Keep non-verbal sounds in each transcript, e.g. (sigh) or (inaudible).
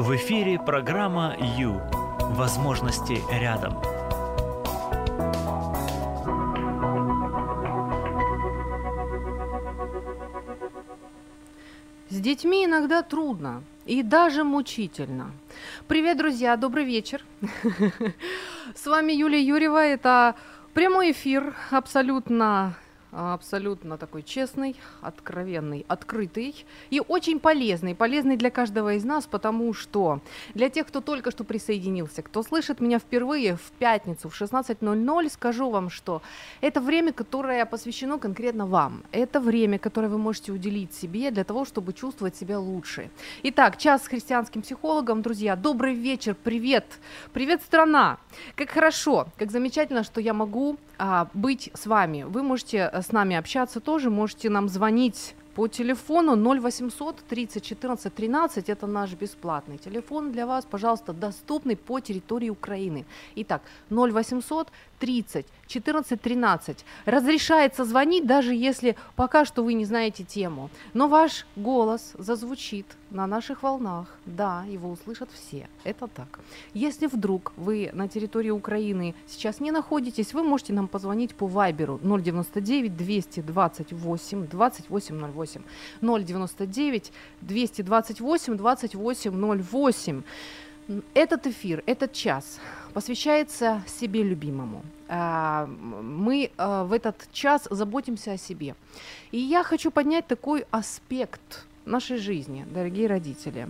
В эфире программа «Ю». Возможности рядом. С детьми иногда трудно и даже мучительно. Привет, друзья, добрый вечер. (laughs) С вами Юлия Юрьева. Это прямой эфир абсолютно абсолютно такой честный, откровенный, открытый и очень полезный. Полезный для каждого из нас, потому что для тех, кто только что присоединился, кто слышит меня впервые в пятницу в 16.00, скажу вам, что это время, которое посвящено конкретно вам. Это время, которое вы можете уделить себе для того, чтобы чувствовать себя лучше. Итак, час с христианским психологом, друзья. Добрый вечер, привет! Привет, страна! Как хорошо, как замечательно, что я могу а, быть с вами. Вы можете э, с нами общаться тоже, можете нам звонить по телефону 0800 30 14 13. Это наш бесплатный телефон для вас, пожалуйста, доступный по территории Украины. Итак, 0800 30 14 13. Разрешается звонить, даже если пока что вы не знаете тему. Но ваш голос зазвучит на наших волнах. Да, его услышат все. Это так. Если вдруг вы на территории Украины сейчас не находитесь, вы можете нам позвонить по Вайберу 099 228 2808. 099 228 2808. Этот эфир, этот час посвящается себе любимому. А, мы а, в этот час заботимся о себе. И я хочу поднять такой аспект нашей жизни, дорогие родители.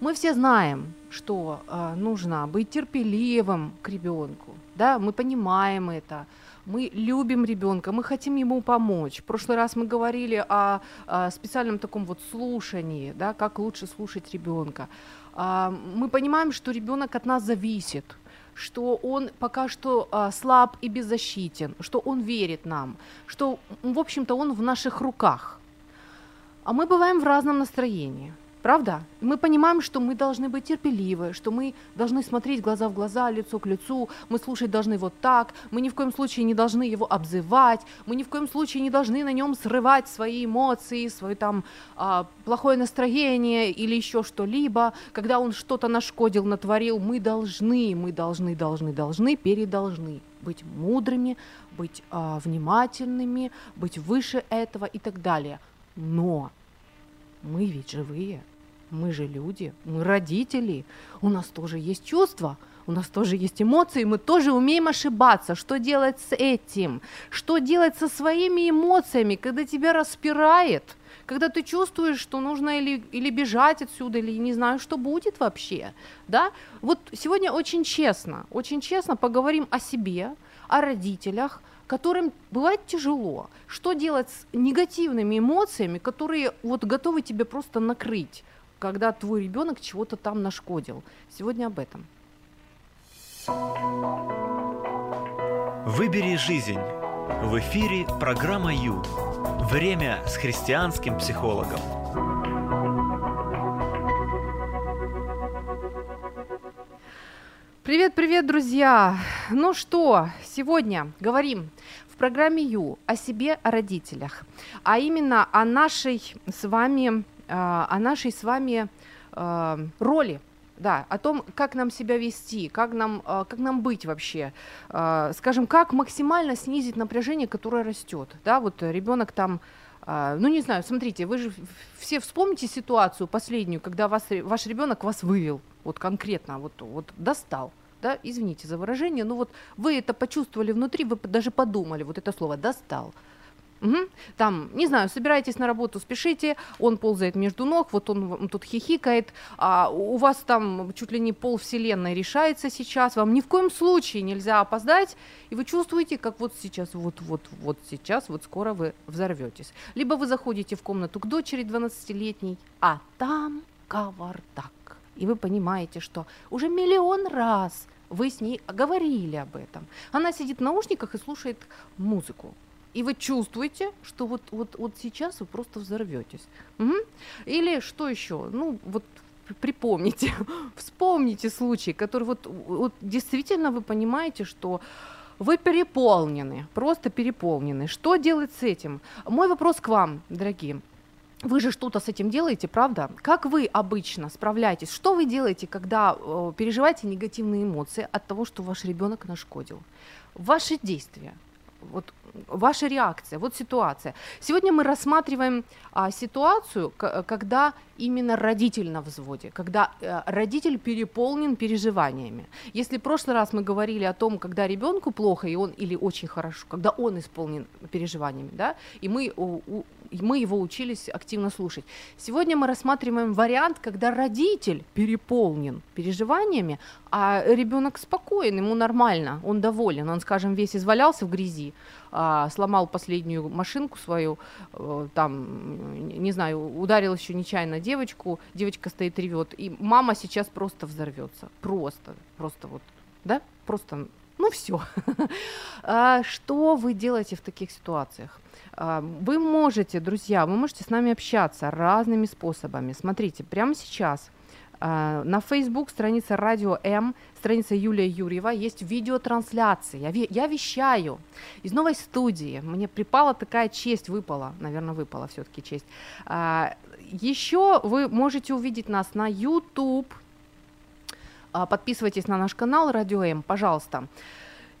Мы все знаем, что а, нужно быть терпеливым к ребенку. Да, мы понимаем это. Мы любим ребенка, мы хотим ему помочь. В прошлый раз мы говорили о, о специальном таком вот слушании, да, как лучше слушать ребенка. А, мы понимаем, что ребенок от нас зависит, что он пока что а, слаб и беззащитен, что он верит нам, что, в общем-то, он в наших руках. А мы бываем в разном настроении. Правда? Мы понимаем, что мы должны быть терпеливы, что мы должны смотреть глаза в глаза, лицо к лицу, мы слушать должны вот так, мы ни в коем случае не должны его обзывать, мы ни в коем случае не должны на нем срывать свои эмоции, свое там а, плохое настроение или еще что-либо. Когда он что-то нашкодил, натворил, мы должны, мы должны, должны, должны, передолжны быть мудрыми, быть а, внимательными, быть выше этого и так далее. Но мы ведь живые, мы же люди, мы родители, у нас тоже есть чувства, у нас тоже есть эмоции, мы тоже умеем ошибаться. Что делать с этим? Что делать со своими эмоциями, когда тебя распирает? Когда ты чувствуешь, что нужно или, или бежать отсюда, или не знаю, что будет вообще, да? Вот сегодня очень честно, очень честно поговорим о себе, о родителях, которым бывает тяжело. Что делать с негативными эмоциями, которые вот готовы тебе просто накрыть, когда твой ребенок чего-то там нашкодил? Сегодня об этом. Выбери жизнь. В эфире программа Ю. Время с христианским психологом. Привет, привет, друзья! Ну что, сегодня говорим в программе Ю о себе, о родителях, а именно о нашей с вами, э, о нашей с вами э, роли. Да, о том, как нам себя вести, как нам, э, как нам быть вообще, скажем, как максимально снизить напряжение, которое растет, да, вот ребенок там ну не знаю, смотрите, вы же все вспомните ситуацию последнюю, когда вас, ваш ребенок вас вывел, вот конкретно, вот, вот достал, да, извините за выражение, но вот вы это почувствовали внутри, вы даже подумали, вот это слово «достал», Угу. Там, не знаю, собираетесь на работу, спешите, он ползает между ног, вот он, тут хихикает, а у вас там чуть ли не пол вселенной решается сейчас, вам ни в коем случае нельзя опоздать, и вы чувствуете, как вот сейчас, вот, вот, вот сейчас, вот скоро вы взорветесь. Либо вы заходите в комнату к дочери 12-летней, а там кавардак и вы понимаете, что уже миллион раз вы с ней говорили об этом. Она сидит в наушниках и слушает музыку. И вы чувствуете, что вот, вот, вот сейчас вы просто взорветесь. Угу. Или что еще? Ну, вот припомните, (laughs) вспомните случай, который вот, вот действительно вы понимаете, что вы переполнены, просто переполнены. Что делать с этим? Мой вопрос к вам, дорогие. Вы же что-то с этим делаете, правда? Как вы обычно справляетесь? Что вы делаете, когда э, переживаете негативные эмоции от того, что ваш ребенок нашкодил? Ваши действия, вот ваша реакция, вот ситуация. Сегодня мы рассматриваем а, ситуацию, к- когда именно родитель на взводе, когда а, родитель переполнен переживаниями. Если в прошлый раз мы говорили о том, когда ребенку плохо и он или очень хорошо, когда он исполнен переживаниями, да, и мы у, у, мы его учились активно слушать. Сегодня мы рассматриваем вариант, когда родитель переполнен переживаниями, а ребенок спокоен, ему нормально, он доволен, он, скажем, весь извалялся в грязи, а, сломал последнюю машинку свою, э, там, не знаю, ударил еще нечаянно девочку, девочка стоит ревет, и мама сейчас просто взорвется, просто, просто вот, да, просто, ну все. (laughs) А что вы делаете в таких ситуациях? А, вы можете, друзья, вы можете с нами общаться разными способами. Смотрите, прямо сейчас а, на Facebook страница Радио М, страница Юлия Юрьева, есть видеотрансляции. Я, я вещаю из новой студии. Мне припала такая честь, выпала, наверное, выпала все-таки честь. Еще вы можете увидеть нас на YouTube. Подписывайтесь на наш канал Радио М, пожалуйста.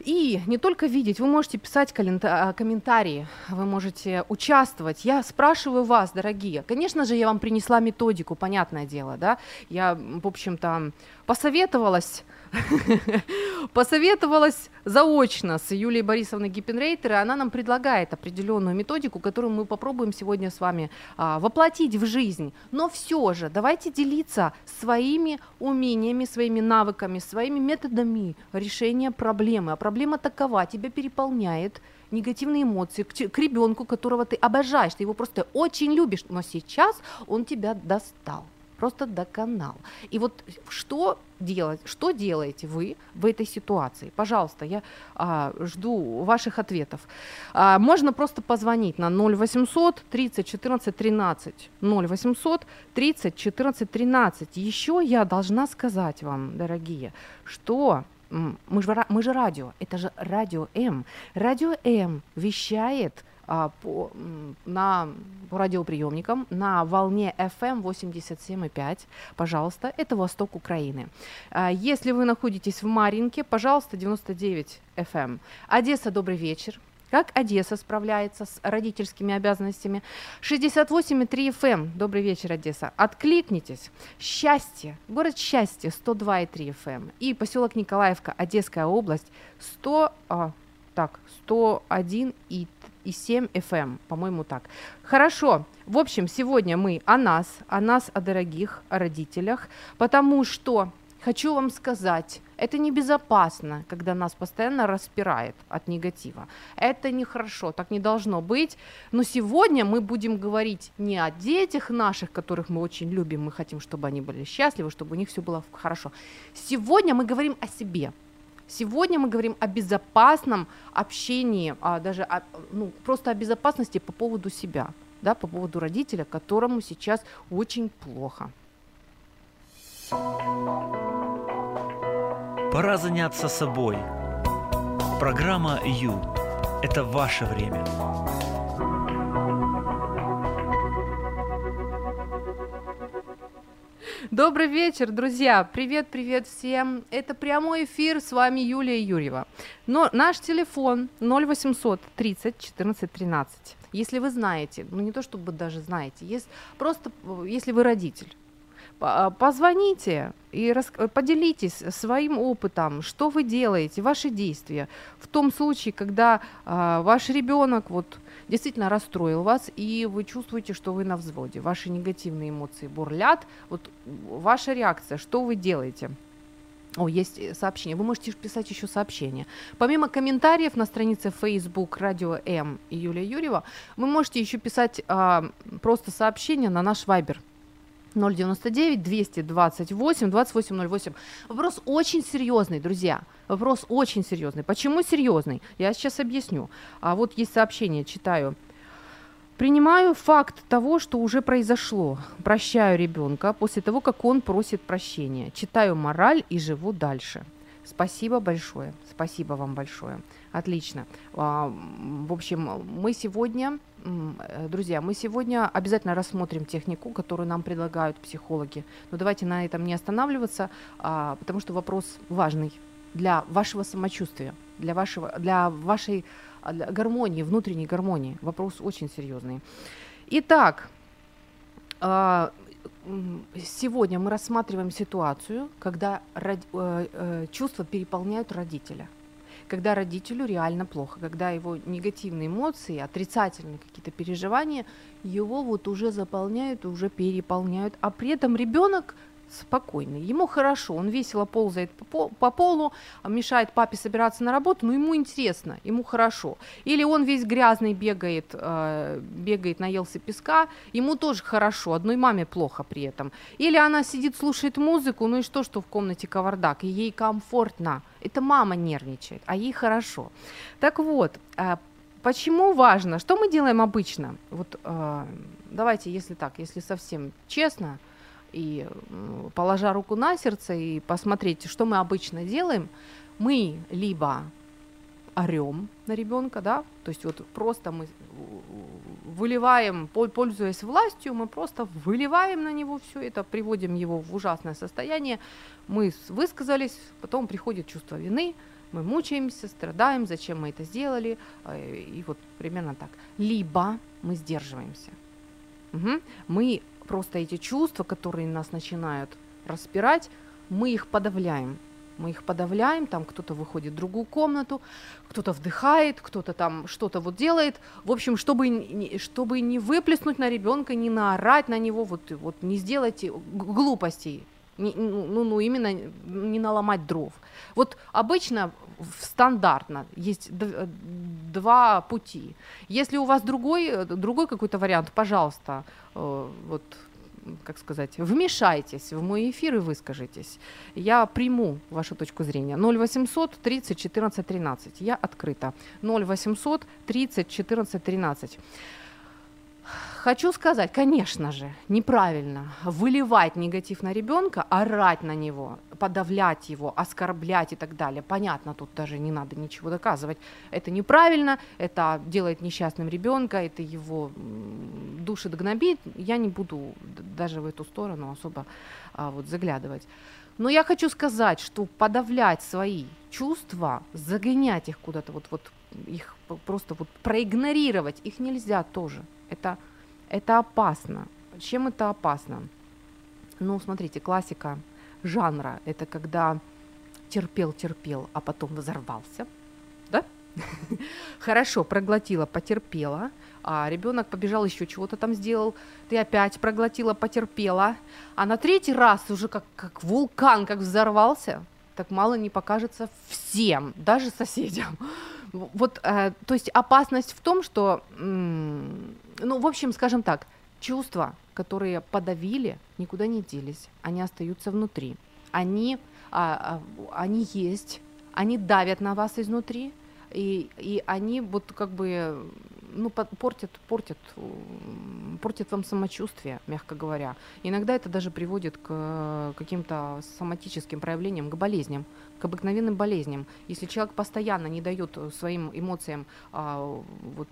И не только видеть, вы можете писать а, комментарии, вы можете участвовать. Я спрашиваю вас, дорогие. Конечно же, я вам принесла методику, понятное дело, да. Я, в общем-то, посоветовалась (laughs) посоветовалась заочно с Юлией Борисовной Гиппенрейтер, и она нам предлагает определенную методику, которую мы попробуем сегодня с вами а, воплотить в жизнь. Но все же давайте делиться своими умениями, своими навыками, своими методами решения проблемы. А проблема такова, тебя переполняет негативные эмоции к, к ребенку, которого ты обожаешь, ты его просто очень любишь, но сейчас он тебя достал просто доконал. И вот что делать, что делаете вы в этой ситуации? Пожалуйста, я а, жду ваших ответов. А, можно просто позвонить на 0800 30 14 13 0800 30 14 13. Еще я должна сказать вам, дорогие, что мы же, мы же радио, это же радио М. Радио М вещает по, на, по радиоприемникам на волне FM 87,5. Пожалуйста, это восток Украины. А, если вы находитесь в Маринке, пожалуйста, 99 FM. Одесса, добрый вечер. Как Одесса справляется с родительскими обязанностями? 68,3 FM. Добрый вечер, Одесса. Откликнитесь. Счастье. Город счастья 102,3 FM. И поселок Николаевка, Одесская область 100, а, так, 101,3 и 7 FM, по-моему, так. Хорошо. В общем, сегодня мы о нас, о нас, о дорогих, о родителях, потому что хочу вам сказать, это небезопасно, когда нас постоянно распирает от негатива. Это нехорошо, так не должно быть. Но сегодня мы будем говорить не о детях наших, которых мы очень любим, мы хотим, чтобы они были счастливы, чтобы у них все было хорошо. Сегодня мы говорим о себе. Сегодня мы говорим о безопасном общении, а даже о, ну, просто о безопасности по поводу себя, да, по поводу родителя, которому сейчас очень плохо. Пора заняться собой. Программа Ю – это ваше время. Добрый вечер, друзья! Привет, привет всем! Это прямой эфир, с вами Юлия Юрьева. Но наш телефон 0800 30 14 13. Если вы знаете, ну не то чтобы даже знаете, есть, просто если вы родитель, а, позвоните и рас... поделитесь своим опытом, что вы делаете, ваши действия в том случае, когда а, ваш ребенок вот действительно расстроил вас, и вы чувствуете, что вы на взводе, ваши негативные эмоции бурлят, вот ваша реакция, что вы делаете? О, есть сообщение. Вы можете писать еще сообщения. Помимо комментариев на странице Facebook Радио М и Юлия Юрьева, вы можете еще писать а, просто сообщения на наш Вайбер 099 228 2808. Вопрос очень серьезный, друзья. Вопрос очень серьезный. Почему серьезный? Я сейчас объясню. А вот есть сообщение, читаю. Принимаю факт того, что уже произошло. Прощаю ребенка после того, как он просит прощения. Читаю мораль и живу дальше. Спасибо большое. Спасибо вам большое. Отлично. А, в общем, мы сегодня, э, друзья, мы сегодня обязательно рассмотрим технику, которую нам предлагают психологи. Но давайте на этом не останавливаться, а, потому что вопрос важный для вашего самочувствия, для, вашего, для вашей для гармонии, внутренней гармонии. Вопрос очень серьезный. Итак, а, сегодня мы рассматриваем ситуацию, когда э, э, чувства переполняют родителя – когда родителю реально плохо, когда его негативные эмоции, отрицательные какие-то переживания, его вот уже заполняют, уже переполняют, а при этом ребенок спокойный, ему хорошо, он весело ползает по, полу, мешает папе собираться на работу, но ему интересно, ему хорошо. Или он весь грязный бегает, э, бегает, наелся песка, ему тоже хорошо, одной маме плохо при этом. Или она сидит, слушает музыку, ну и что, что в комнате кавардак, и ей комфортно. Это мама нервничает, а ей хорошо. Так вот, э, почему важно? Что мы делаем обычно? Вот давайте, если так, если совсем честно, и положа руку на сердце и посмотреть, что мы обычно делаем, мы либо орем на ребенка, да, то есть вот просто мы выливаем, пользуясь властью, мы просто выливаем на него все это, приводим его в ужасное состояние, мы высказались, потом приходит чувство вины, мы мучаемся, страдаем, зачем мы это сделали, э, и вот примерно так. Либо мы сдерживаемся. Угу. Мы просто эти чувства, которые нас начинают распирать, мы их подавляем. Мы их подавляем, там кто-то выходит в другую комнату, кто-то вдыхает, кто-то там что-то вот делает. В общем, чтобы, чтобы не выплеснуть на ребенка, не наорать на него, вот, вот не сделать глупостей, ну, ну, именно не наломать дров. Вот обычно стандартно есть два пути. Если у вас другой, другой какой-то вариант, пожалуйста, э, вот как сказать, вмешайтесь в мой эфир и выскажитесь. Я приму вашу точку зрения. 0800 30 14 13. Я открыта. 0800 30 14 13. Хочу сказать, конечно же, неправильно выливать негатив на ребенка, орать на него, подавлять его, оскорблять и так далее. Понятно, тут даже не надо ничего доказывать. Это неправильно, это делает несчастным ребенка, это его душит, гнобит. Я не буду даже в эту сторону особо а, вот, заглядывать. Но я хочу сказать, что подавлять свои чувства, загонять их куда-то, вот, вот их просто вот проигнорировать, их нельзя тоже. Это это опасно. Чем это опасно? Ну, смотрите, классика жанра – это когда терпел-терпел, а потом взорвался, да? (laughs) Хорошо, проглотила, потерпела, а ребенок побежал еще чего-то там сделал, ты опять проглотила, потерпела, а на третий раз уже как, как вулкан, как взорвался, так мало не покажется всем, даже соседям. (laughs) Вот, э, то есть опасность в том, что ну, в общем, скажем так, чувства, которые подавили, никуда не делись, они остаются внутри. Они, а, а, они есть, они давят на вас изнутри, и, и они вот как бы ну, портят, портят, портят вам самочувствие, мягко говоря. Иногда это даже приводит к каким-то соматическим проявлениям, к болезням, к обыкновенным болезням. Если человек постоянно не дает своим эмоциям а, вот,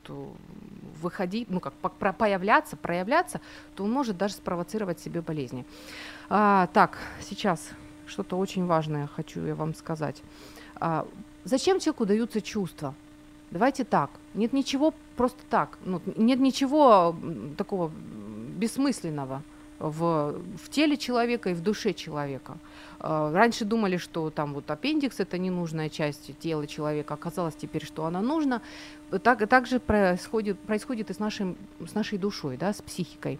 выходить, ну как появляться, проявляться, то он может даже спровоцировать себе болезни. А, так, сейчас что-то очень важное хочу я вам сказать. А, зачем человеку даются чувства? Давайте так. Нет ничего просто так. Ну, нет ничего такого бессмысленного в, в теле человека и в душе человека. А, раньше думали, что там вот аппендикс это ненужная часть тела человека, оказалось теперь, что она нужна. Так, так же происходит, происходит и с, нашим, с нашей душой, да, с психикой.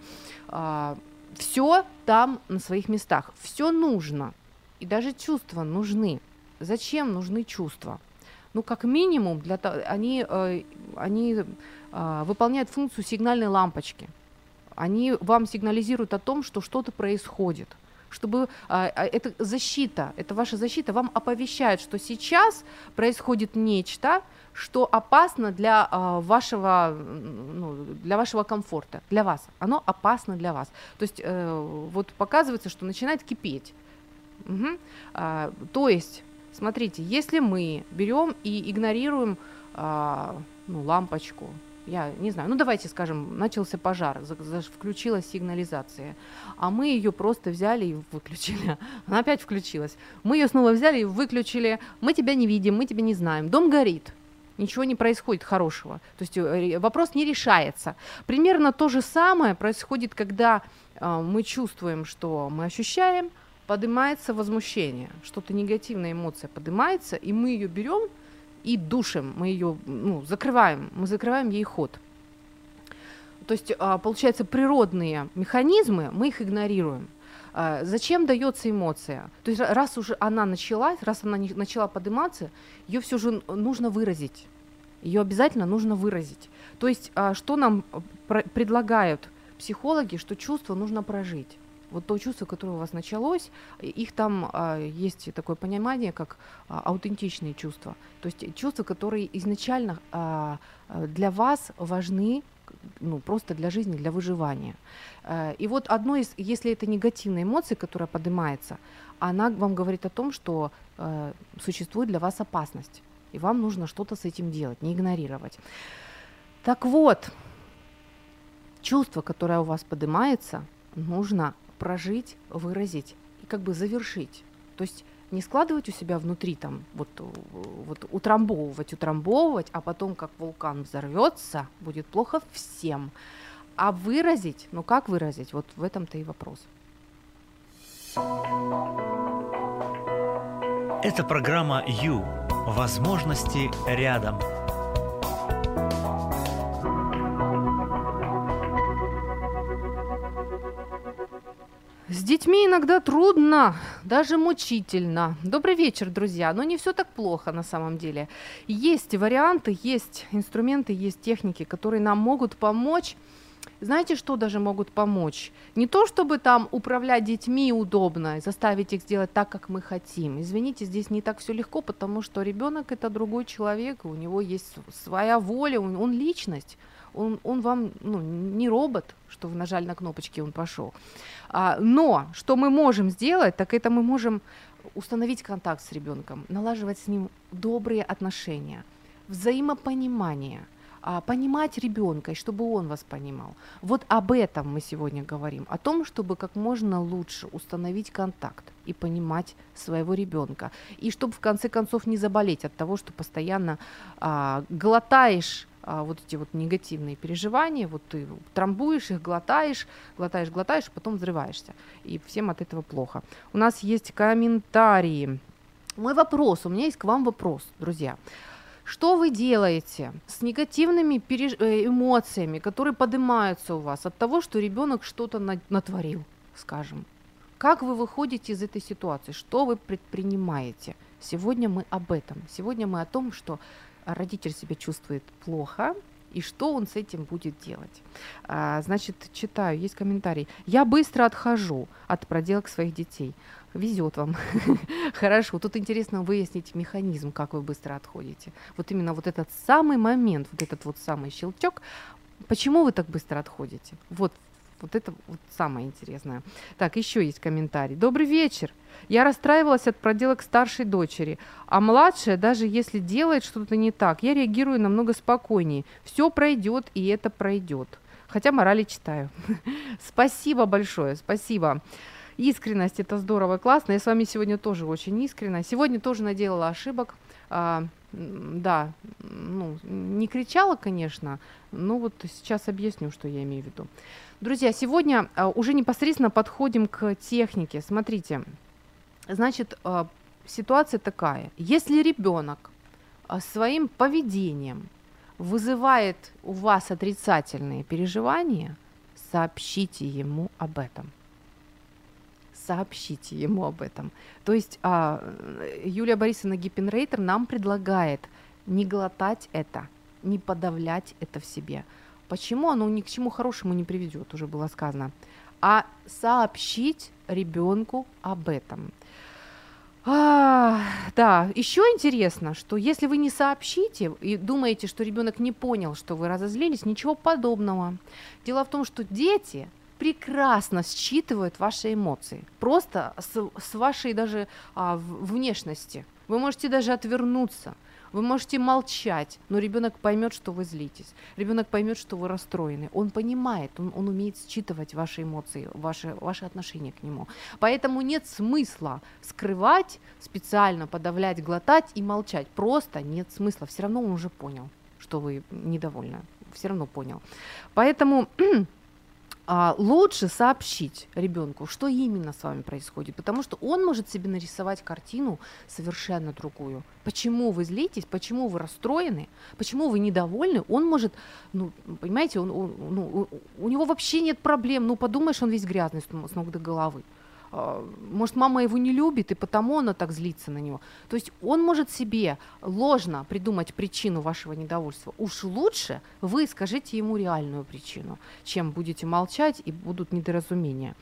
А, все там на своих местах, все нужно, и даже чувства нужны. Зачем нужны чувства? Ну, как минимум, для того, они, э, они э, выполняют функцию сигнальной лампочки. Они вам сигнализируют о том, что что-то происходит чтобы а, это защита, это ваша защита, вам оповещает, что сейчас происходит нечто, что опасно для а, вашего, ну, для вашего комфорта, для вас. Оно опасно для вас. То есть э, вот показывается, что начинает кипеть. Угу. А, то есть Смотрите, если мы берем и игнорируем а, ну, лампочку, я не знаю, ну давайте скажем, начался пожар, за, за, включилась сигнализация, а мы ее просто взяли и выключили. (laughs) Она опять включилась. Мы ее снова взяли и выключили. Мы тебя не видим, мы тебя не знаем. Дом горит. Ничего не происходит хорошего. То есть э, вопрос не решается. Примерно то же самое происходит, когда э, мы чувствуем, что мы ощущаем, поднимается возмущение, что-то негативная эмоция поднимается, и мы ее берем и душим, мы ее ну, закрываем, мы закрываем ей ход. То есть, а, получается, природные механизмы, мы их игнорируем. А, зачем дается эмоция? То есть раз уже она началась, раз она начала подниматься, ее все же нужно выразить. Ее обязательно нужно выразить. То есть а, что нам предлагают психологи, что чувство нужно прожить вот то чувство, которое у вас началось, их там а, есть такое понимание, как а, аутентичные чувства. То есть чувства, которые изначально а, для вас важны ну, просто для жизни, для выживания. А, и вот одно из, если это негативная эмоция, которая поднимается, она вам говорит о том, что а, существует для вас опасность, и вам нужно что-то с этим делать, не игнорировать. Так вот, чувство, которое у вас поднимается, нужно прожить, выразить и как бы завершить. То есть не складывать у себя внутри там вот, вот утрамбовывать, утрамбовывать, а потом как вулкан взорвется, будет плохо всем. А выразить, ну как выразить, вот в этом-то и вопрос. Это программа «Ю». Возможности рядом. С детьми иногда трудно, даже мучительно. Добрый вечер, друзья. Но не все так плохо на самом деле. Есть варианты, есть инструменты, есть техники, которые нам могут помочь. Знаете, что даже могут помочь? Не то, чтобы там управлять детьми удобно, заставить их сделать так, как мы хотим. Извините, здесь не так все легко, потому что ребенок это другой человек, у него есть своя воля, он, личность он, он вам ну, не робот, что вы нажали на кнопочки, он пошел. А, но что мы можем сделать, так это мы можем установить контакт с ребенком, налаживать с ним добрые отношения, взаимопонимание, а, понимать ребенка, чтобы он вас понимал. Вот об этом мы сегодня говорим, о том, чтобы как можно лучше установить контакт и понимать своего ребенка, и чтобы в конце концов не заболеть от того, что постоянно а, глотаешь а, вот эти вот негативные переживания, вот ты трамбуешь их, глотаешь, глотаешь, глотаешь, потом взрываешься. И всем от этого плохо. У нас есть комментарии. Мой вопрос, у меня есть к вам вопрос, друзья. Что вы делаете с негативными переж... Э, эмоциями, которые поднимаются у вас от того, что ребенок что-то натворил, скажем? Как вы выходите из этой ситуации? Что вы предпринимаете? Сегодня мы об этом. Сегодня мы о том, что родитель себя чувствует плохо, и что он с этим будет делать. А, значит, читаю, есть комментарий. Я быстро отхожу от проделок своих детей. Везет вам. (laughs) Хорошо. Тут интересно выяснить механизм, как вы быстро отходите. Вот именно вот этот самый момент, вот этот вот самый щелчок, почему вы так быстро отходите? Вот вот это вот самое интересное. Так, еще есть комментарий. Добрый вечер. Я расстраивалась от проделок старшей дочери, а младшая, даже если делает что-то не так, я реагирую намного спокойнее. Все пройдет, и это пройдет. Хотя морали читаю. (laughs) спасибо большое, спасибо. Искренность это здорово, классно. Я с вами сегодня тоже очень искренна. Сегодня тоже наделала ошибок. А, да, ну, не кричала, конечно, но вот сейчас объясню, что я имею в виду. Друзья, сегодня а, уже непосредственно подходим к технике. Смотрите, значит, а, ситуация такая. Если ребенок а, своим поведением вызывает у вас отрицательные переживания, сообщите ему об этом. Сообщите ему об этом. То есть Юлия Борисовна Гиппенрейтер нам предлагает не глотать это, не подавлять это в себе – Почему оно ни к чему хорошему не приведет, уже было сказано. А сообщить ребенку об этом. А, да, еще интересно, что если вы не сообщите и думаете, что ребенок не понял, что вы разозлились, ничего подобного. Дело в том, что дети прекрасно считывают ваши эмоции, просто с, с вашей даже а, внешности. Вы можете даже отвернуться. Вы можете молчать, но ребенок поймет, что вы злитесь. Ребенок поймет, что вы расстроены. Он понимает, он, он умеет считывать ваши эмоции, ваши, ваши отношения к нему. Поэтому нет смысла скрывать, специально подавлять, глотать и молчать. Просто нет смысла. Все равно он уже понял, что вы недовольны. Все равно понял. Поэтому (clears throat) а, лучше сообщить ребенку, что именно с вами происходит, потому что он может себе нарисовать картину совершенно другую. Почему вы злитесь, почему вы расстроены, почему вы недовольны, он может, ну, понимаете, он, он, ну, у него вообще нет проблем, ну, подумаешь, он весь грязный с ног до головы. А, может, мама его не любит, и потому она так злится на него. То есть он может себе ложно придумать причину вашего недовольства. Уж лучше вы скажите ему реальную причину, чем будете молчать и будут недоразумения.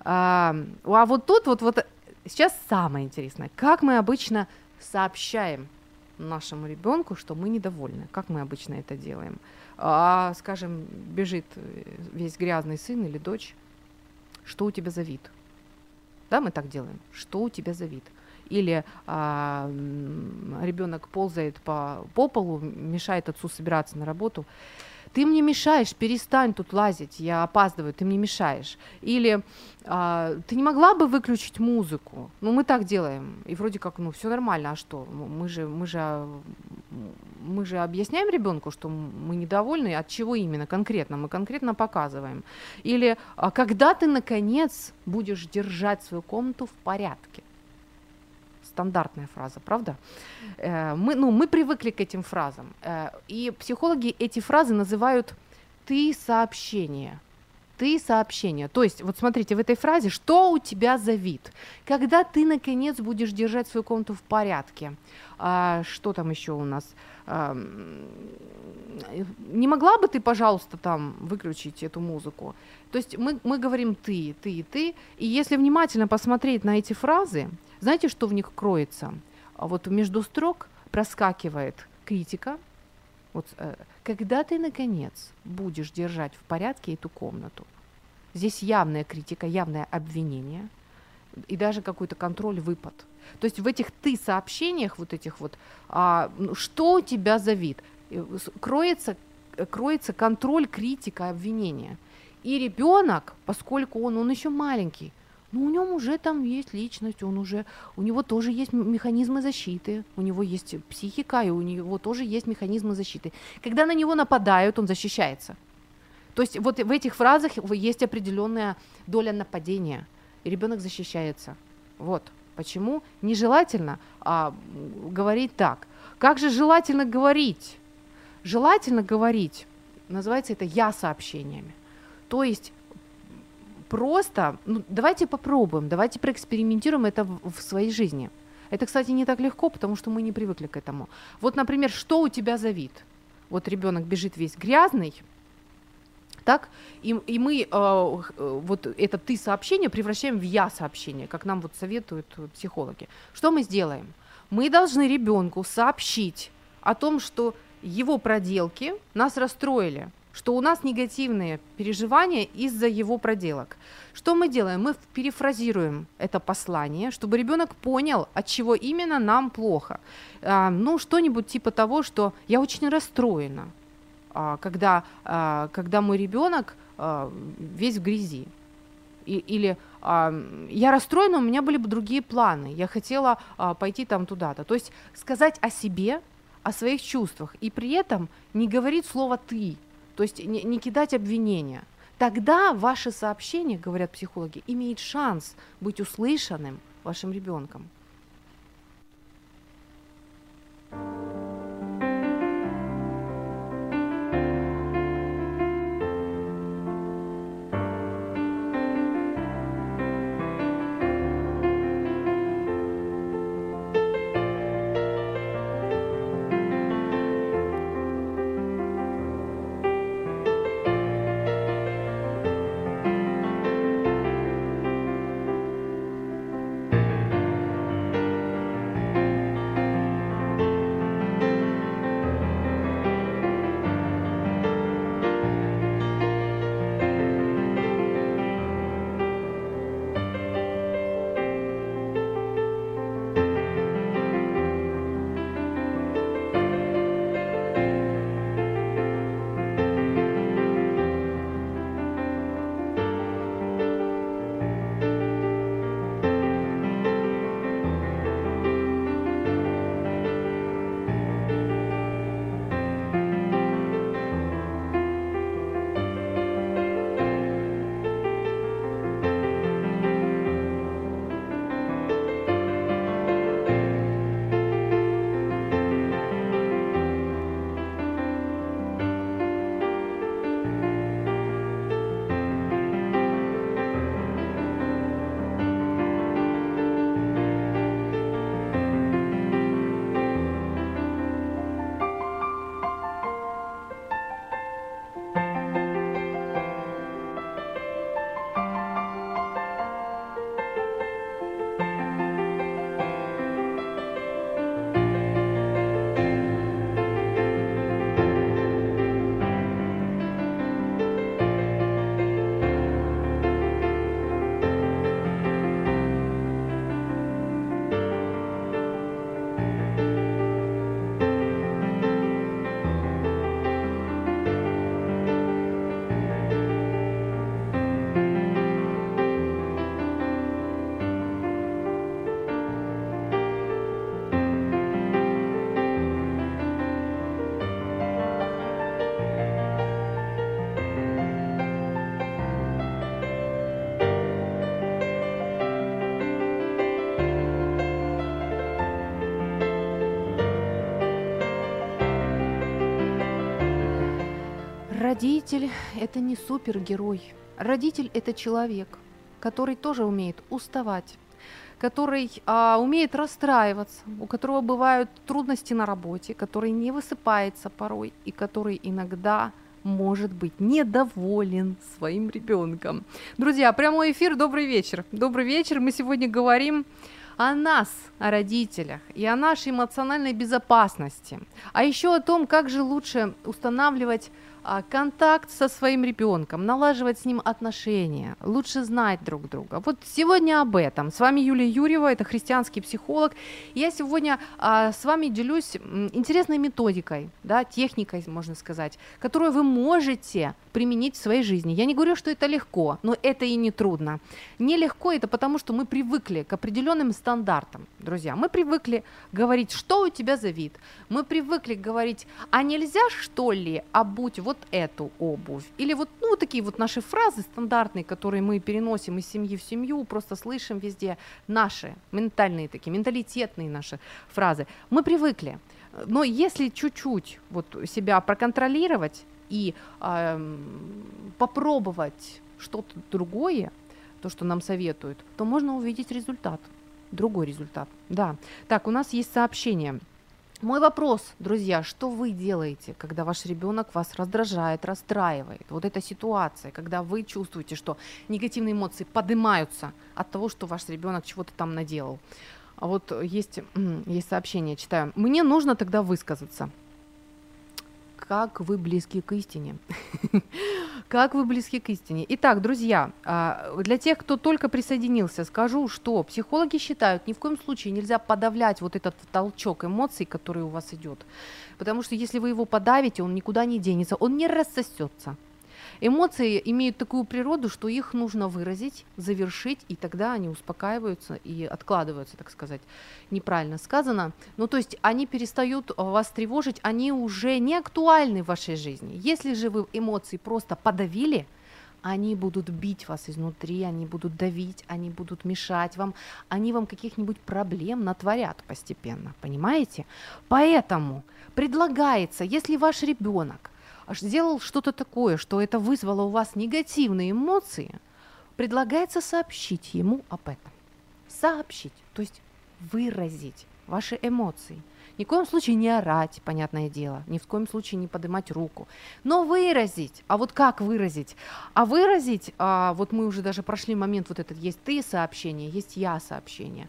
А, а вот тут вот, вот сейчас самое интересное. Как мы обычно сообщаем нашему ребенку, что мы недовольны? Как мы обычно это делаем? А, скажем, бежит весь грязный сын или дочь, что у тебя за вид? Да, мы так делаем. Что у тебя за вид? Или а, ребенок ползает по, по полу, мешает отцу собираться на работу. Ты мне мешаешь, перестань тут лазить, я опаздываю, ты мне мешаешь. Или а, ты не могла бы выключить музыку? Ну, мы так делаем. И вроде как, ну, все нормально, а что? Мы же, мы же, мы же объясняем ребенку, что мы недовольны, от чего именно конкретно, мы конкретно показываем. Или а когда ты, наконец, будешь держать свою комнату в порядке? Стандартная фраза, правда? Э, мы, ну, мы привыкли к этим фразам. Э, и психологи эти фразы называют «ты сообщение» ты сообщение. То есть, вот смотрите, в этой фразе, что у тебя за вид? Когда ты, наконец, будешь держать свою комнату в порядке? А, что там еще у нас? Не могла бы ты, пожалуйста, там выключить эту музыку? То есть мы, мы говорим ты, ты, ты. И если внимательно посмотреть на эти фразы, знаете, что в них кроется? А вот между строк проскакивает критика, вот, э, когда ты, наконец, будешь держать в порядке эту комнату, здесь явная критика, явное обвинение и даже какой-то контроль, выпад. То есть в этих ты сообщениях, вот этих вот, а, ну, что у тебя за вид, э, кроется, кроется контроль, критика, обвинение. И ребенок, поскольку он, он еще маленький, ну, у него уже там есть личность, он уже, у него тоже есть механизмы защиты, у него есть психика, и у него тоже есть механизмы защиты. Когда на него нападают, он защищается. То есть вот в этих фразах есть определенная доля нападения, и ребенок защищается. Вот почему нежелательно а, говорить так. Как же желательно говорить? Желательно говорить, называется это я сообщениями. То есть просто, ну, давайте попробуем, давайте проэкспериментируем это в, в своей жизни. Это, кстати, не так легко, потому что мы не привыкли к этому. Вот, например, что у тебя за вид? Вот ребенок бежит весь грязный, так, и, и мы э, вот это ты сообщение превращаем в я сообщение, как нам вот советуют психологи. Что мы сделаем? Мы должны ребенку сообщить о том, что его проделки нас расстроили, что у нас негативные переживания из-за его проделок. Что мы делаем? Мы перефразируем это послание, чтобы ребенок понял, от чего именно нам плохо. А, ну, что-нибудь типа того, что я очень расстроена, когда, а, когда мой ребенок а, весь в грязи. И, или а, я расстроена, у меня были бы другие планы, я хотела а, пойти там туда-то. То есть сказать о себе, о своих чувствах, и при этом не говорить слово «ты», то есть не, не кидать обвинения. Тогда ваше сообщение, говорят психологи, имеет шанс быть услышанным вашим ребенком. Родитель – это не супергерой. Родитель – это человек, который тоже умеет уставать, который а, умеет расстраиваться, у которого бывают трудности на работе, который не высыпается порой и который иногда может быть недоволен своим ребенком. Друзья, прямой эфир, добрый вечер. Добрый вечер. Мы сегодня говорим о нас, о родителях и о нашей эмоциональной безопасности, а еще о том, как же лучше устанавливать контакт со своим ребенком, налаживать с ним отношения, лучше знать друг друга. Вот сегодня об этом. С вами Юлия Юрьева, это христианский психолог. Я сегодня а, с вами делюсь интересной методикой, да, техникой, можно сказать, которую вы можете применить в своей жизни. Я не говорю, что это легко, но это и не трудно. Нелегко это потому, что мы привыкли к определенным стандартам, друзья. Мы привыкли говорить, что у тебя за вид. Мы привыкли говорить, а нельзя что ли обуть вот эту обувь? Или вот, ну, такие вот наши фразы стандартные, которые мы переносим из семьи в семью, просто слышим везде. Наши, ментальные такие, менталитетные наши фразы. Мы привыкли. Но если чуть-чуть вот себя проконтролировать, и э, попробовать что-то другое, то, что нам советуют, то можно увидеть результат, другой результат. Да. Так, у нас есть сообщение. Мой вопрос, друзья, что вы делаете, когда ваш ребенок вас раздражает, расстраивает? Вот эта ситуация, когда вы чувствуете, что негативные эмоции поднимаются от того, что ваш ребенок чего-то там наделал. А вот есть, есть сообщение, читаю. Мне нужно тогда высказаться как вы близки к истине. (laughs) как вы близки к истине. Итак, друзья, а, для тех, кто только присоединился, скажу, что психологи считают, ни в коем случае нельзя подавлять вот этот толчок эмоций, который у вас идет. Потому что если вы его подавите, он никуда не денется, он не рассосется. Эмоции имеют такую природу, что их нужно выразить, завершить, и тогда они успокаиваются и откладываются, так сказать. Неправильно сказано. Ну, то есть они перестают вас тревожить, они уже не актуальны в вашей жизни. Если же вы эмоции просто подавили, они будут бить вас изнутри, они будут давить, они будут мешать вам, они вам каких-нибудь проблем натворят постепенно, понимаете? Поэтому предлагается, если ваш ребенок сделал что-то такое, что это вызвало у вас негативные эмоции, предлагается сообщить ему об этом. Сообщить, то есть выразить ваши эмоции. Ни в коем случае не орать, понятное дело, ни в коем случае не поднимать руку, но выразить. А вот как выразить? А выразить, а, вот мы уже даже прошли момент, вот этот есть ты сообщение, есть я сообщение.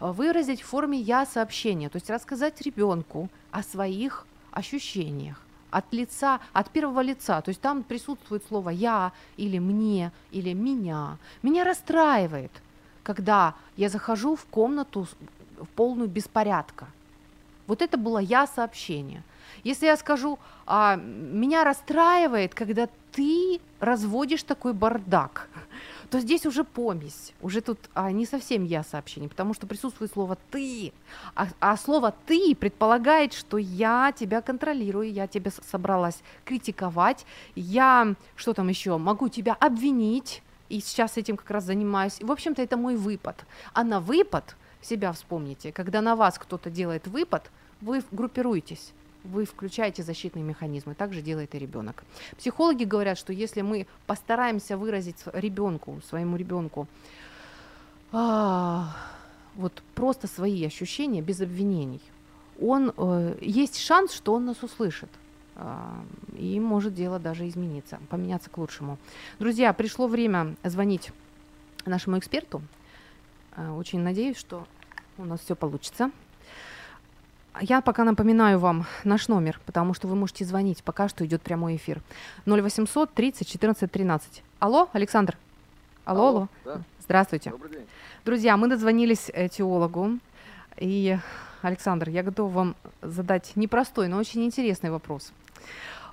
А, выразить в форме я сообщения, то есть рассказать ребенку о своих ощущениях от лица, от первого лица. То есть там присутствует слово «я» или «мне» или «меня». Меня расстраивает, когда я захожу в комнату в полную беспорядка. Вот это было «я» сообщение. Если я скажу, а, меня расстраивает, когда ты разводишь такой бардак, то здесь уже помесь, уже тут а, не совсем я сообщение, потому что присутствует слово ты, а, а слово ты предполагает, что я тебя контролирую, я тебя собралась критиковать, я что там еще могу тебя обвинить, и сейчас этим как раз занимаюсь. В общем-то, это мой выпад. А на выпад себя вспомните, когда на вас кто-то делает выпад, вы группируетесь вы включаете защитные механизмы. Так же делает и ребенок. Психологи говорят, что если мы постараемся выразить ребенку, своему ребенку, а, вот просто свои ощущения без обвинений, он э, есть шанс, что он нас услышит. А, и может дело даже измениться, поменяться к лучшему. Друзья, пришло время звонить нашему эксперту. А, очень надеюсь, что у нас все получится. Я пока напоминаю вам наш номер, потому что вы можете звонить, пока что идет прямой эфир. 0800 30 14 13. Алло, Александр? Алло, алло. Да. Здравствуйте. Добрый день. Друзья, мы дозвонились теологу. И, Александр, я готова вам задать непростой, но очень интересный вопрос.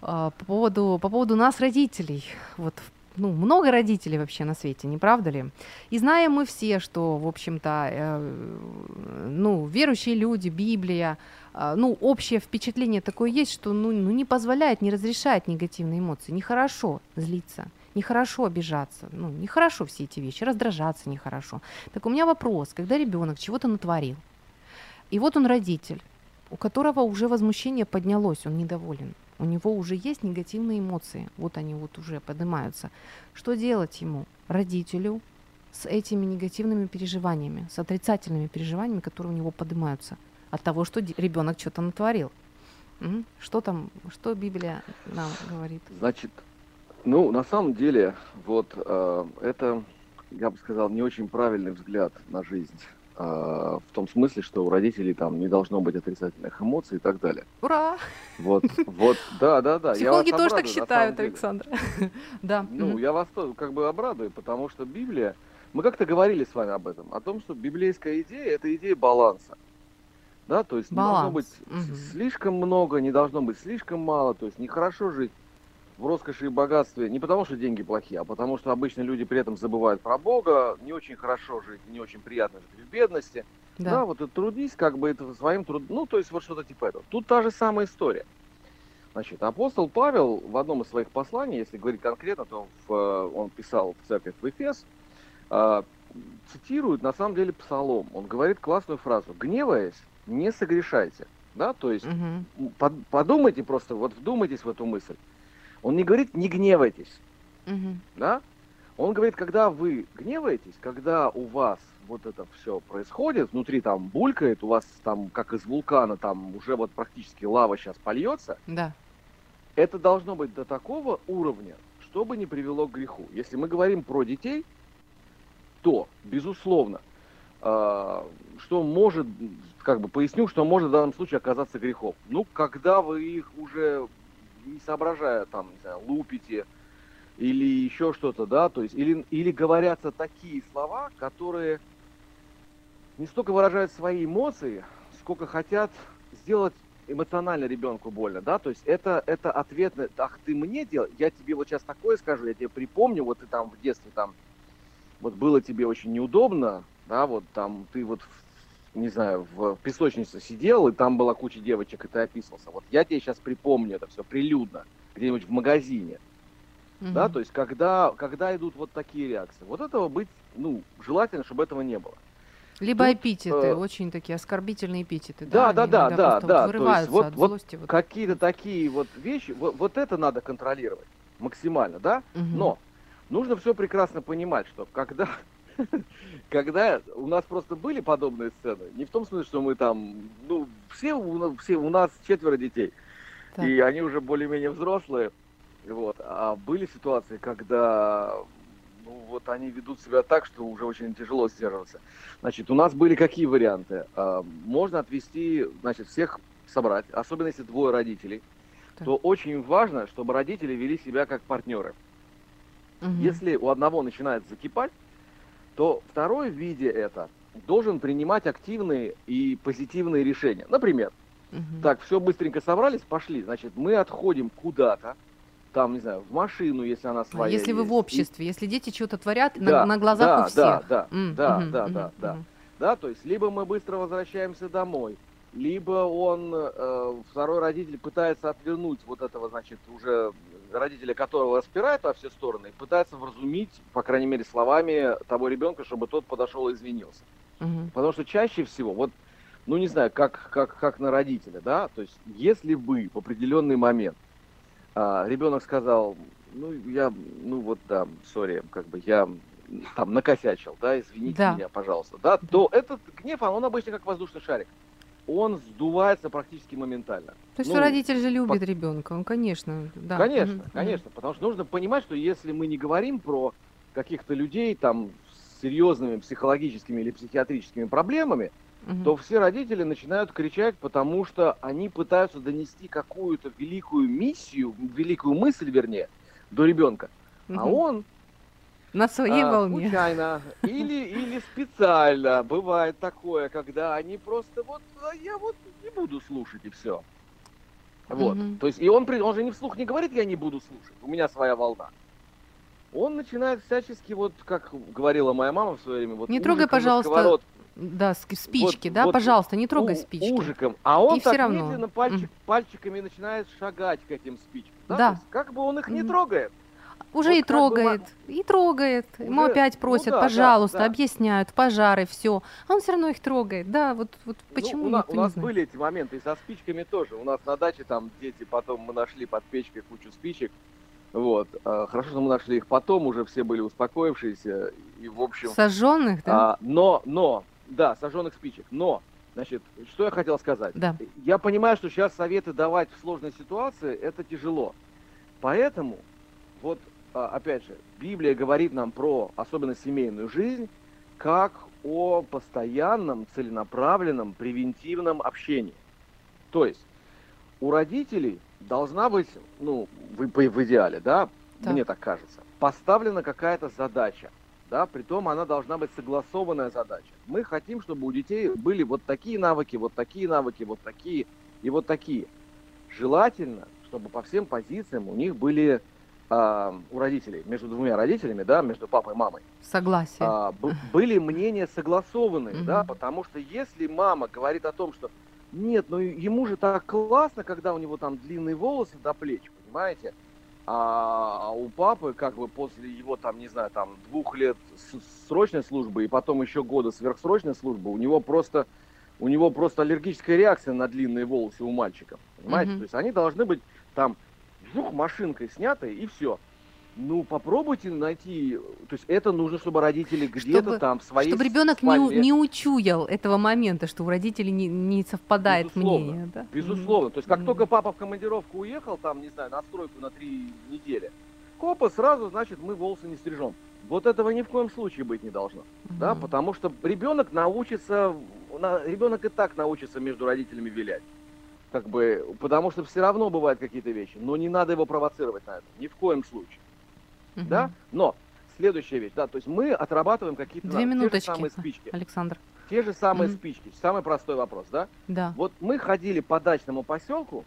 А, по поводу, по поводу нас, родителей. Вот ну, много родителей вообще на свете, не правда ли? И знаем мы все, что, в общем-то, э, ну, верующие люди, Библия, э, ну, общее впечатление такое есть, что ну, ну, не позволяет, не разрешает негативные эмоции. Нехорошо злиться, нехорошо обижаться, ну, нехорошо все эти вещи, раздражаться нехорошо. Так у меня вопрос, когда ребенок чего-то натворил, и вот он родитель, у которого уже возмущение поднялось, он недоволен, у него уже есть негативные эмоции, вот они вот уже поднимаются. Что делать ему, родителю, с этими негативными переживаниями, с отрицательными переживаниями, которые у него поднимаются от того, что ребенок что-то натворил? Что там, что Библия нам говорит? Значит, ну, на самом деле, вот э, это, я бы сказал, не очень правильный взгляд на жизнь. Э, в том смысле, что у родителей там не должно быть отрицательных эмоций и так далее. Ура! Вот, вот, да, да, да. Психологи тоже обрадую, так считают, Александр. (laughs) да. Ну, я вас как бы обрадую, потому что Библия, мы как-то говорили с вами об этом, о том, что библейская идея – это идея баланса. Да, то есть Баланс. не должно быть угу. слишком много, не должно быть слишком мало, то есть нехорошо жить в роскоши и богатстве не потому, что деньги плохие, а потому что обычно люди при этом забывают про Бога, не очень хорошо жить, не очень приятно жить в бедности. Да, да вот и трудись как бы это своим трудом, ну, то есть вот что-то типа этого. Тут та же самая история. Значит, апостол Павел в одном из своих посланий, если говорить конкретно, то в, э, он писал в церковь в Эфес, э, цитирует на самом деле псалом. Он говорит классную фразу «Гневаясь, не согрешайте». Да, то есть угу. под, подумайте просто, вот вдумайтесь в эту мысль. Он не говорит «не гневайтесь», угу. да? Он говорит, когда вы гневаетесь, когда у вас вот это все происходит, внутри там булькает, у вас там, как из вулкана, там уже вот практически лава сейчас польется, да. это должно быть до такого уровня, чтобы не привело к греху. Если мы говорим про детей, то, безусловно, э, что может, как бы поясню, что может в данном случае оказаться грехом. Ну, когда вы их уже не соображая, там, не знаю, лупите или еще что-то, да, то есть, или, или говорятся такие слова, которые не столько выражают свои эмоции, сколько хотят сделать эмоционально ребенку больно, да, то есть это, это ответ на, ах, ты мне делал, я тебе вот сейчас такое скажу, я тебе припомню, вот ты там в детстве там, вот было тебе очень неудобно, да, вот там ты вот не знаю, в песочнице сидел, и там была куча девочек, и ты описывался. Вот я тебе сейчас припомню это все прилюдно, где-нибудь в магазине. Угу. Да, то есть когда, когда идут вот такие реакции. Вот этого быть, ну, желательно, чтобы этого не было. Либо Тут, эпитеты, э, очень такие оскорбительные эпитеты. Да, да, да, да, да. Вот то есть вот, вот, злости, вот какие-то такие вот вещи, вот, вот это надо контролировать максимально, да? Угу. Но нужно все прекрасно понимать, что когда когда у нас просто были подобные сцены, не в том смысле, что мы там, ну, все у, все, у нас четверо детей, так. и они уже более-менее взрослые, вот, а были ситуации, когда, ну, вот они ведут себя так, что уже очень тяжело сдерживаться. Значит, у нас были какие варианты? А, можно отвести, значит, всех собрать, особенно если двое родителей, так. то очень важно, чтобы родители вели себя как партнеры. Угу. Если у одного начинает закипать, то второй в виде это должен принимать активные и позитивные решения. Например, угу. так, все быстренько собрались, пошли, значит, мы отходим куда-то, там, не знаю, в машину, если она своя. Если есть. вы в обществе, и... если дети что-то творят да, на, на глазах да, у всех. Да, да, mm, да, mm, да, mm, да, mm, да, да. То есть либо мы быстро возвращаемся домой, либо он, э, второй родитель пытается отвернуть вот этого, значит, уже родители которого распирают во все стороны, и пытаются вразумить, по крайней мере, словами того ребенка, чтобы тот подошел и извинился. Угу. Потому что чаще всего, вот, ну не знаю, как, как, как на родителя, да, то есть если бы в определенный момент а, ребенок сказал, ну я, ну вот да, сори, как бы я там накосячил, да, извините да. меня, пожалуйста, да, да, то этот гнев, он обычно как воздушный шарик он сдувается практически моментально. То есть ну, родитель же любит по... ребенка, он, конечно, да. Конечно, угу. конечно, потому что нужно понимать, что если мы не говорим про каких-то людей там с серьезными психологическими или психиатрическими проблемами, угу. то все родители начинают кричать, потому что они пытаются донести какую-то великую миссию, великую мысль, вернее, до ребенка. Угу. А он на своей а, волне. Случайно. Или, или специально. Бывает такое, когда они просто вот, а я вот не буду слушать и все. Вот. Угу. То есть, и он, он же не вслух не говорит, я не буду слушать, у меня своя волна. Он начинает всячески, вот как говорила моя мама в свое время, вот Не трогай, пожалуйста, да, спички, вот, да, вот пожалуйста, не трогай у, спички. Ужиком. А он и так все равно. медленно пальчик, mm. пальчиками начинает шагать к этим спичкам. Да. да. Есть, как бы он их mm. не трогает. Уже вот и трогает, бы... и трогает. Уже... Ему опять просят, ну, да, пожалуйста, да, да. объясняют, пожары, все. А он все равно их трогает. Да, вот, вот ну, почему ну, у, нас, у нас были эти моменты и со спичками тоже. У нас на даче там дети, потом мы нашли под печкой кучу спичек. Вот. А, хорошо, что мы нашли их потом, уже все были успокоившиеся. И, в общем... Сожженных, да? А, но, но, да, сожженных спичек. Но, значит, что я хотел сказать? Да. Я понимаю, что сейчас советы давать в сложной ситуации, это тяжело. Поэтому, вот опять же, Библия говорит нам про особенно семейную жизнь, как о постоянном, целенаправленном, превентивном общении. То есть у родителей должна быть, ну, в, в идеале, да, так. мне так кажется, поставлена какая-то задача, да, притом она должна быть согласованная задача. Мы хотим, чтобы у детей были вот такие навыки, вот такие навыки, вот такие и вот такие. Желательно, чтобы по всем позициям у них были а, у родителей, между двумя родителями, да, между папой и мамой. Согласие. А, б- были мнения согласованные, да, потому что если мама говорит о том, что нет, ну ему же так классно, когда у него там длинные волосы до плеч, понимаете? А, а у папы, как бы после его там, не знаю, там двух лет срочной службы и потом еще года сверхсрочной службы, у него просто у него просто аллергическая реакция на длинные волосы у мальчика, понимаете? Mm-hmm. То есть они должны быть там жух машинкой снятой и все. Ну, попробуйте найти, то есть это нужно, чтобы родители где-то там в своей Чтобы ребенок не, не учуял этого момента, что у родителей не, не совпадает безусловно, мнение. Да? Безусловно. То есть как mm-hmm. только папа в командировку уехал, там, не знаю, на стройку на три недели, копа сразу, значит, мы волосы не стрижем. Вот этого ни в коем случае быть не должно. Mm-hmm. Да, потому что ребенок научится, ребенок и так научится между родителями вилять как бы, потому что все равно бывают какие-то вещи, но не надо его провоцировать на это, ни в коем случае, угу. да, но следующая вещь, да, то есть мы отрабатываем какие-то Две те же самые спички, Александр, те же самые угу. спички, самый простой вопрос, да, да, вот мы ходили по дачному поселку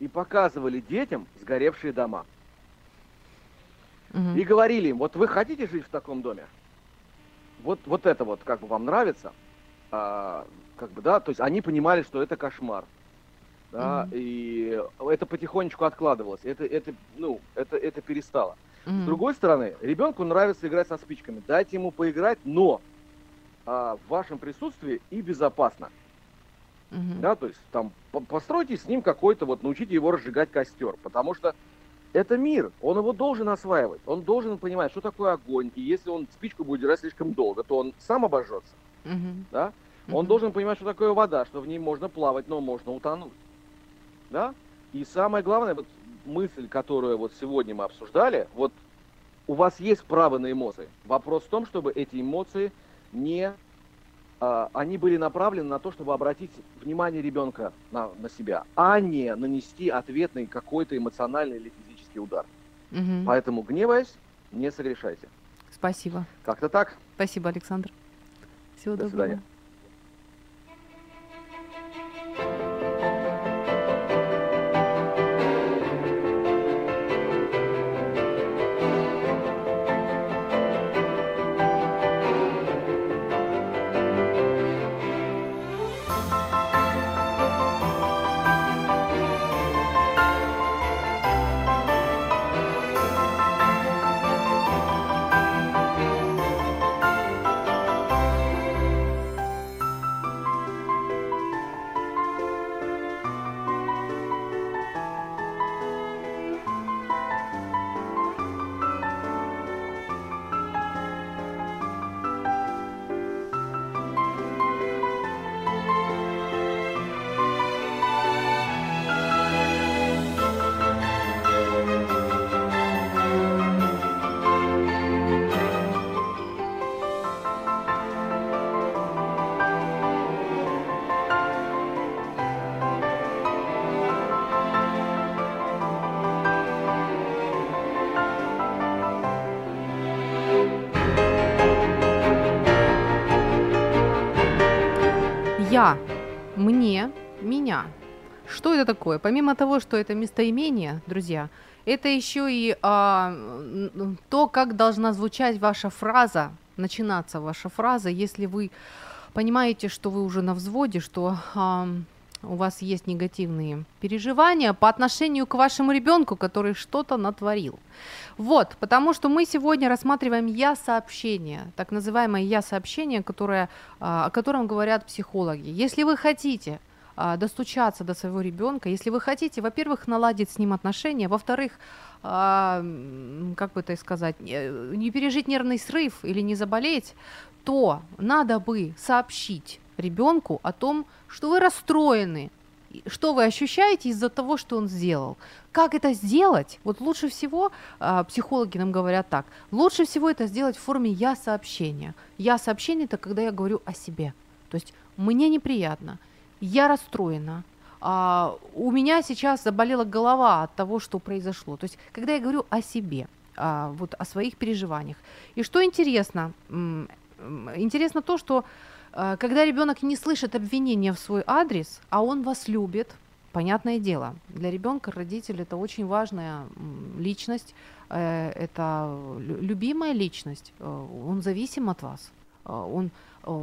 и показывали детям сгоревшие дома, угу. и говорили им, вот вы хотите жить в таком доме, вот вот это вот как бы вам нравится, а, как бы да, то есть они понимали, что это кошмар да, mm-hmm. и это потихонечку откладывалось, это, это, ну, это, это перестало. Mm-hmm. С другой стороны, ребенку нравится играть со спичками, дайте ему поиграть, но а, в вашем присутствии и безопасно. Mm-hmm. Да, то есть там постройте с ним какой-то, вот научите его разжигать костер, потому что это мир, он его должен осваивать, он должен понимать, что такое огонь, и если он спичку будет держать слишком долго, то он сам обожжется, mm-hmm. да, он mm-hmm. должен понимать, что такое вода, что в ней можно плавать, но можно утонуть да? И самое главное, вот мысль, которую вот сегодня мы обсуждали, вот у вас есть право на эмоции. Вопрос в том, чтобы эти эмоции не а, они были направлены на то, чтобы обратить внимание ребенка на, на себя, а не нанести ответный какой-то эмоциональный или физический удар. Угу. Поэтому, гневаясь, не согрешайте. Спасибо. Как-то так. Спасибо, Александр. Всего До доброго. Свидания. Что это такое? Помимо того, что это местоимение, друзья, это еще и а, то, как должна звучать ваша фраза, начинаться ваша фраза, если вы понимаете, что вы уже на взводе, что а, у вас есть негативные переживания по отношению к вашему ребенку, который что-то натворил. Вот, потому что мы сегодня рассматриваем я-сообщение, так называемое я-сообщение, которое, а, о котором говорят психологи. Если вы хотите а, достучаться до своего ребенка, если вы хотите, во-первых, наладить с ним отношения, во-вторых, а, как бы это сказать, не пережить нервный срыв или не заболеть, то надо бы сообщить ребенку о том, что вы расстроены, что вы ощущаете из-за того, что он сделал. Как это сделать? Вот лучше всего, э, психологи нам говорят так, лучше всего это сделать в форме я-сообщения. Я-сообщение – это когда я говорю о себе. То есть мне неприятно, я расстроена, а, у меня сейчас заболела голова от того, что произошло. То есть когда я говорю о себе, а, вот о своих переживаниях. И что интересно, интересно то, что а, когда ребенок не слышит обвинения в свой адрес, а он вас любит, понятное дело, для ребенка родитель это очень важная личность, э, это любимая личность, э, он зависим от вас, э, он,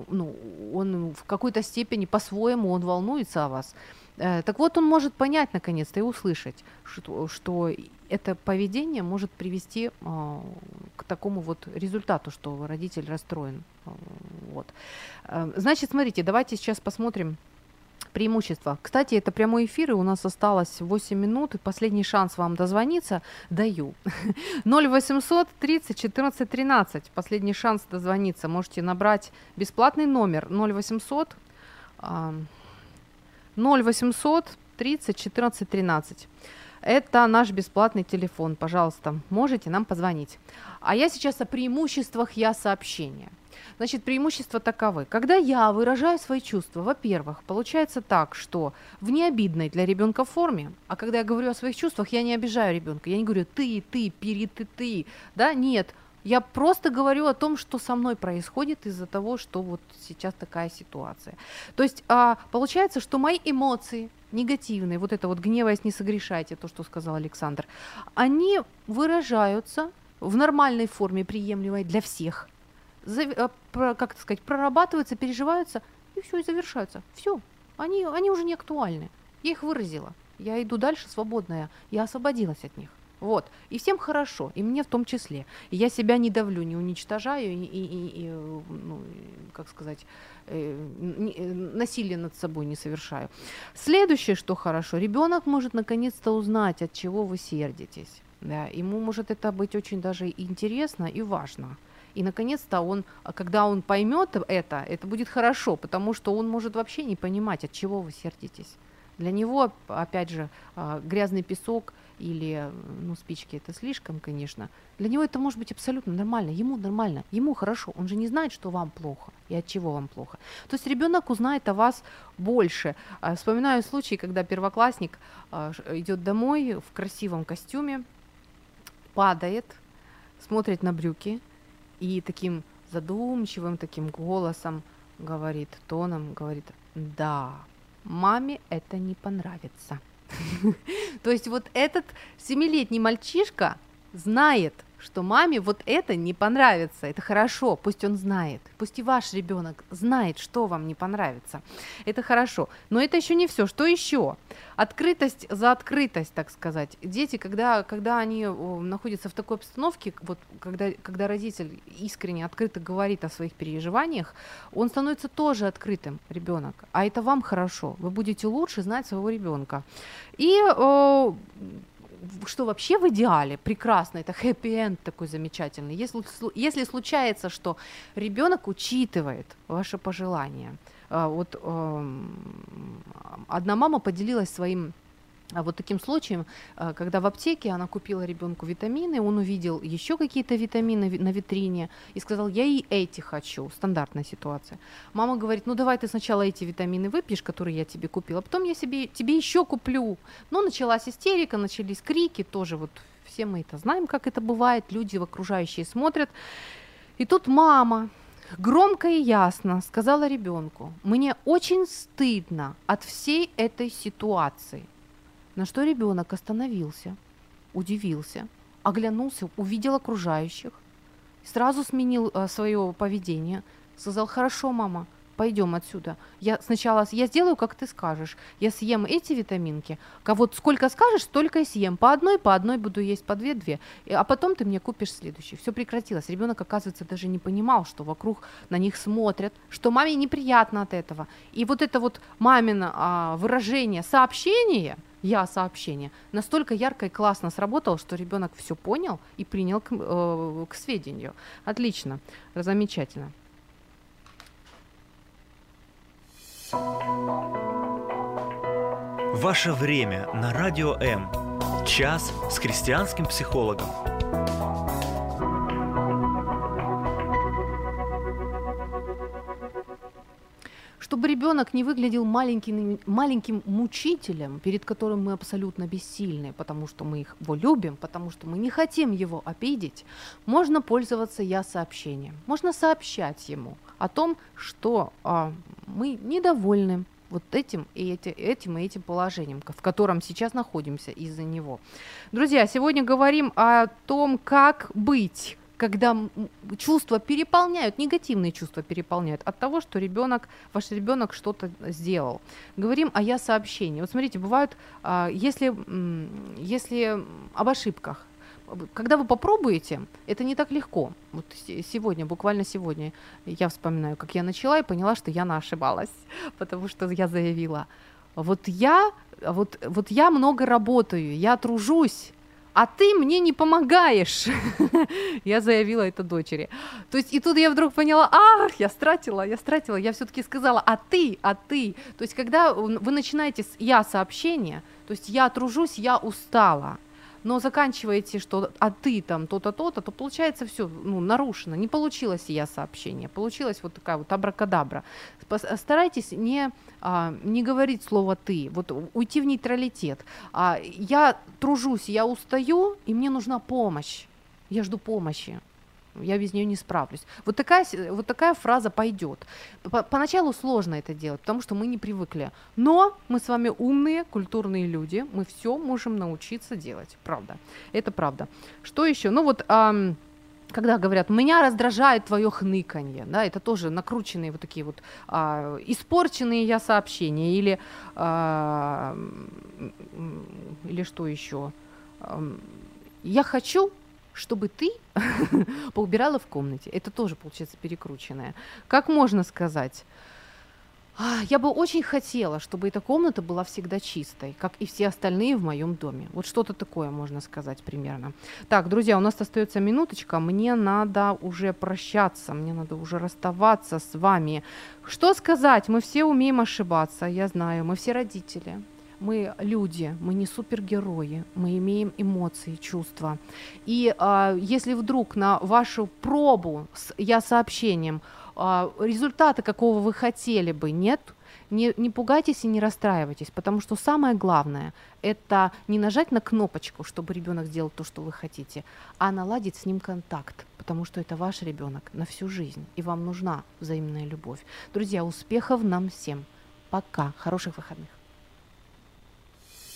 ну, он в какой-то степени по-своему он волнуется о вас. Так вот, он может понять наконец-то и услышать, что, что это поведение может привести э, к такому вот результату, что родитель расстроен. Вот. Э, значит, смотрите, давайте сейчас посмотрим преимущества. Кстати, это прямой эфир, и у нас осталось 8 минут, и последний шанс вам дозвониться даю. 0800 30 14 13, последний шанс дозвониться. Можете набрать бесплатный номер 0800 0800 30 14 13. Это наш бесплатный телефон, пожалуйста, можете нам позвонить. А я сейчас о преимуществах я сообщения. Значит, преимущества таковы. Когда я выражаю свои чувства, во-первых, получается так, что в необидной для ребенка форме, а когда я говорю о своих чувствах, я не обижаю ребенка, я не говорю ты, ты, пери, ты, ты, да, нет, я просто говорю о том, что со мной происходит из-за того, что вот сейчас такая ситуация. То есть а, получается, что мои эмоции негативные, вот это вот гневаясь не согрешайте, то, что сказал Александр, они выражаются в нормальной форме, приемлемой для всех. Э, как сказать, прорабатываются, переживаются, и все, и завершаются. Все, они, они уже не актуальны. Я их выразила. Я иду дальше свободная. Я освободилась от них. Вот. И всем хорошо, и мне в том числе. И я себя не давлю, не уничтожаю, и, и, и, и ну, как сказать, э, э, насилие над собой не совершаю. Следующее, что хорошо, ребенок может наконец-то узнать, от чего вы сердитесь. Да, ему может это быть очень даже интересно и важно. И наконец-то он, когда он поймет это, это будет хорошо, потому что он может вообще не понимать, от чего вы сердитесь. Для него, опять же, а, грязный песок или ну, спички это слишком, конечно. Для него это может быть абсолютно нормально. Ему нормально, ему хорошо. Он же не знает, что вам плохо и от чего вам плохо. То есть ребенок узнает о вас больше. А, вспоминаю случай, когда первоклассник а, идет домой в красивом костюме, падает, смотрит на брюки и таким задумчивым таким голосом говорит, тоном говорит, да, маме это не понравится. (laughs) То есть вот этот семилетний мальчишка знает, что маме вот это не понравится. Это хорошо, пусть он знает. Пусть и ваш ребенок знает, что вам не понравится. Это хорошо. Но это еще не все. Что еще? Открытость за открытость, так сказать. Дети, когда, когда они находятся в такой обстановке, вот когда, когда родитель искренне, открыто говорит о своих переживаниях, он становится тоже открытым, ребенок. А это вам хорошо. Вы будете лучше знать своего ребенка. И что вообще в идеале прекрасно, это хэппи-энд такой замечательный. Если, если случается, что ребенок учитывает ваши пожелания, а, вот эм, одна мама поделилась своим а вот таким случаем, э, когда в аптеке она купила ребенку витамины, он увидел еще какие-то витамины на витрине и сказал, я и эти хочу. Стандартная ситуация. Мама говорит, ну давай ты сначала эти витамины выпьешь, которые я тебе купила, потом я себе, тебе еще куплю. Но началась истерика, начались крики, тоже вот все мы это знаем, как это бывает, люди окружающие смотрят. И тут мама громко и ясно сказала ребенку, мне очень стыдно от всей этой ситуации – на что ребенок остановился, удивился, оглянулся, увидел окружающих, сразу сменил э, свое поведение, сказал, хорошо, мама, пойдем отсюда. Я сначала я сделаю, как ты скажешь. Я съем эти витаминки. Вот сколько скажешь, столько и съем. По одной, по одной буду есть, по две, две. А потом ты мне купишь следующий. Все прекратилось. Ребенок, оказывается, даже не понимал, что вокруг на них смотрят, что маме неприятно от этого. И вот это вот мамино а, выражение, сообщение, я сообщение, настолько ярко и классно сработало, что ребенок все понял и принял к, э, к сведению. Отлично, замечательно. Ваше время на радио М. Час с христианским психологом. Чтобы ребенок не выглядел маленьким, маленьким мучителем, перед которым мы абсолютно бессильны, потому что мы его любим, потому что мы не хотим его обидеть, можно пользоваться я сообщением. Можно сообщать ему о том, что а, мы недовольны вот этим и эти, этим и этим положением, в котором сейчас находимся из-за него. Друзья, сегодня говорим о том, как быть когда чувства переполняют, негативные чувства переполняют от того, что ребенок, ваш ребенок что-то сделал. Говорим о я сообщении. Вот смотрите, бывают, а, если, если об ошибках, когда вы попробуете, это не так легко. Вот сегодня, буквально сегодня, я вспоминаю, как я начала и поняла, что я ошибалась, (laughs) потому что я заявила, вот я, вот, вот я много работаю, я тружусь, а ты мне не помогаешь. (laughs) я заявила это дочери. То есть и тут я вдруг поняла, ах, я стратила, я стратила, я все-таки сказала, а ты, а ты. То есть когда вы начинаете с я сообщения, то есть я тружусь, я устала, но заканчиваете, что а ты там то-то, то-то, то получается все ну, нарушено. Не получилось я сообщение, получилось вот такая вот абракадабра. Старайтесь не, а, не говорить слово ты, вот уйти в нейтралитет. А, я тружусь, я устаю, и мне нужна помощь. Я жду помощи я без нее не справлюсь. Вот такая, вот такая фраза пойдет. Поначалу сложно это делать, потому что мы не привыкли. Но мы с вами умные, культурные люди, мы все можем научиться делать, правда. Это правда. Что еще? Ну вот... Ам, когда говорят, меня раздражает твое хныканье, да, это тоже накрученные вот такие вот а, испорченные я сообщения или а, или что еще? Я хочу, чтобы ты (laughs) поубирала в комнате. Это тоже, получается, перекрученное. Как можно сказать? «А, я бы очень хотела, чтобы эта комната была всегда чистой, как и все остальные в моем доме. Вот что-то такое можно сказать примерно. Так, друзья, у нас остается минуточка. Мне надо уже прощаться, мне надо уже расставаться с вами. Что сказать? Мы все умеем ошибаться, я знаю, мы все родители мы люди, мы не супергерои, мы имеем эмоции, чувства. И а, если вдруг на вашу пробу с я сообщением а, результата, какого вы хотели бы, нет, не, не пугайтесь и не расстраивайтесь, потому что самое главное – это не нажать на кнопочку, чтобы ребенок сделал то, что вы хотите, а наладить с ним контакт, потому что это ваш ребенок на всю жизнь, и вам нужна взаимная любовь. Друзья, успехов нам всем. Пока. Хороших выходных.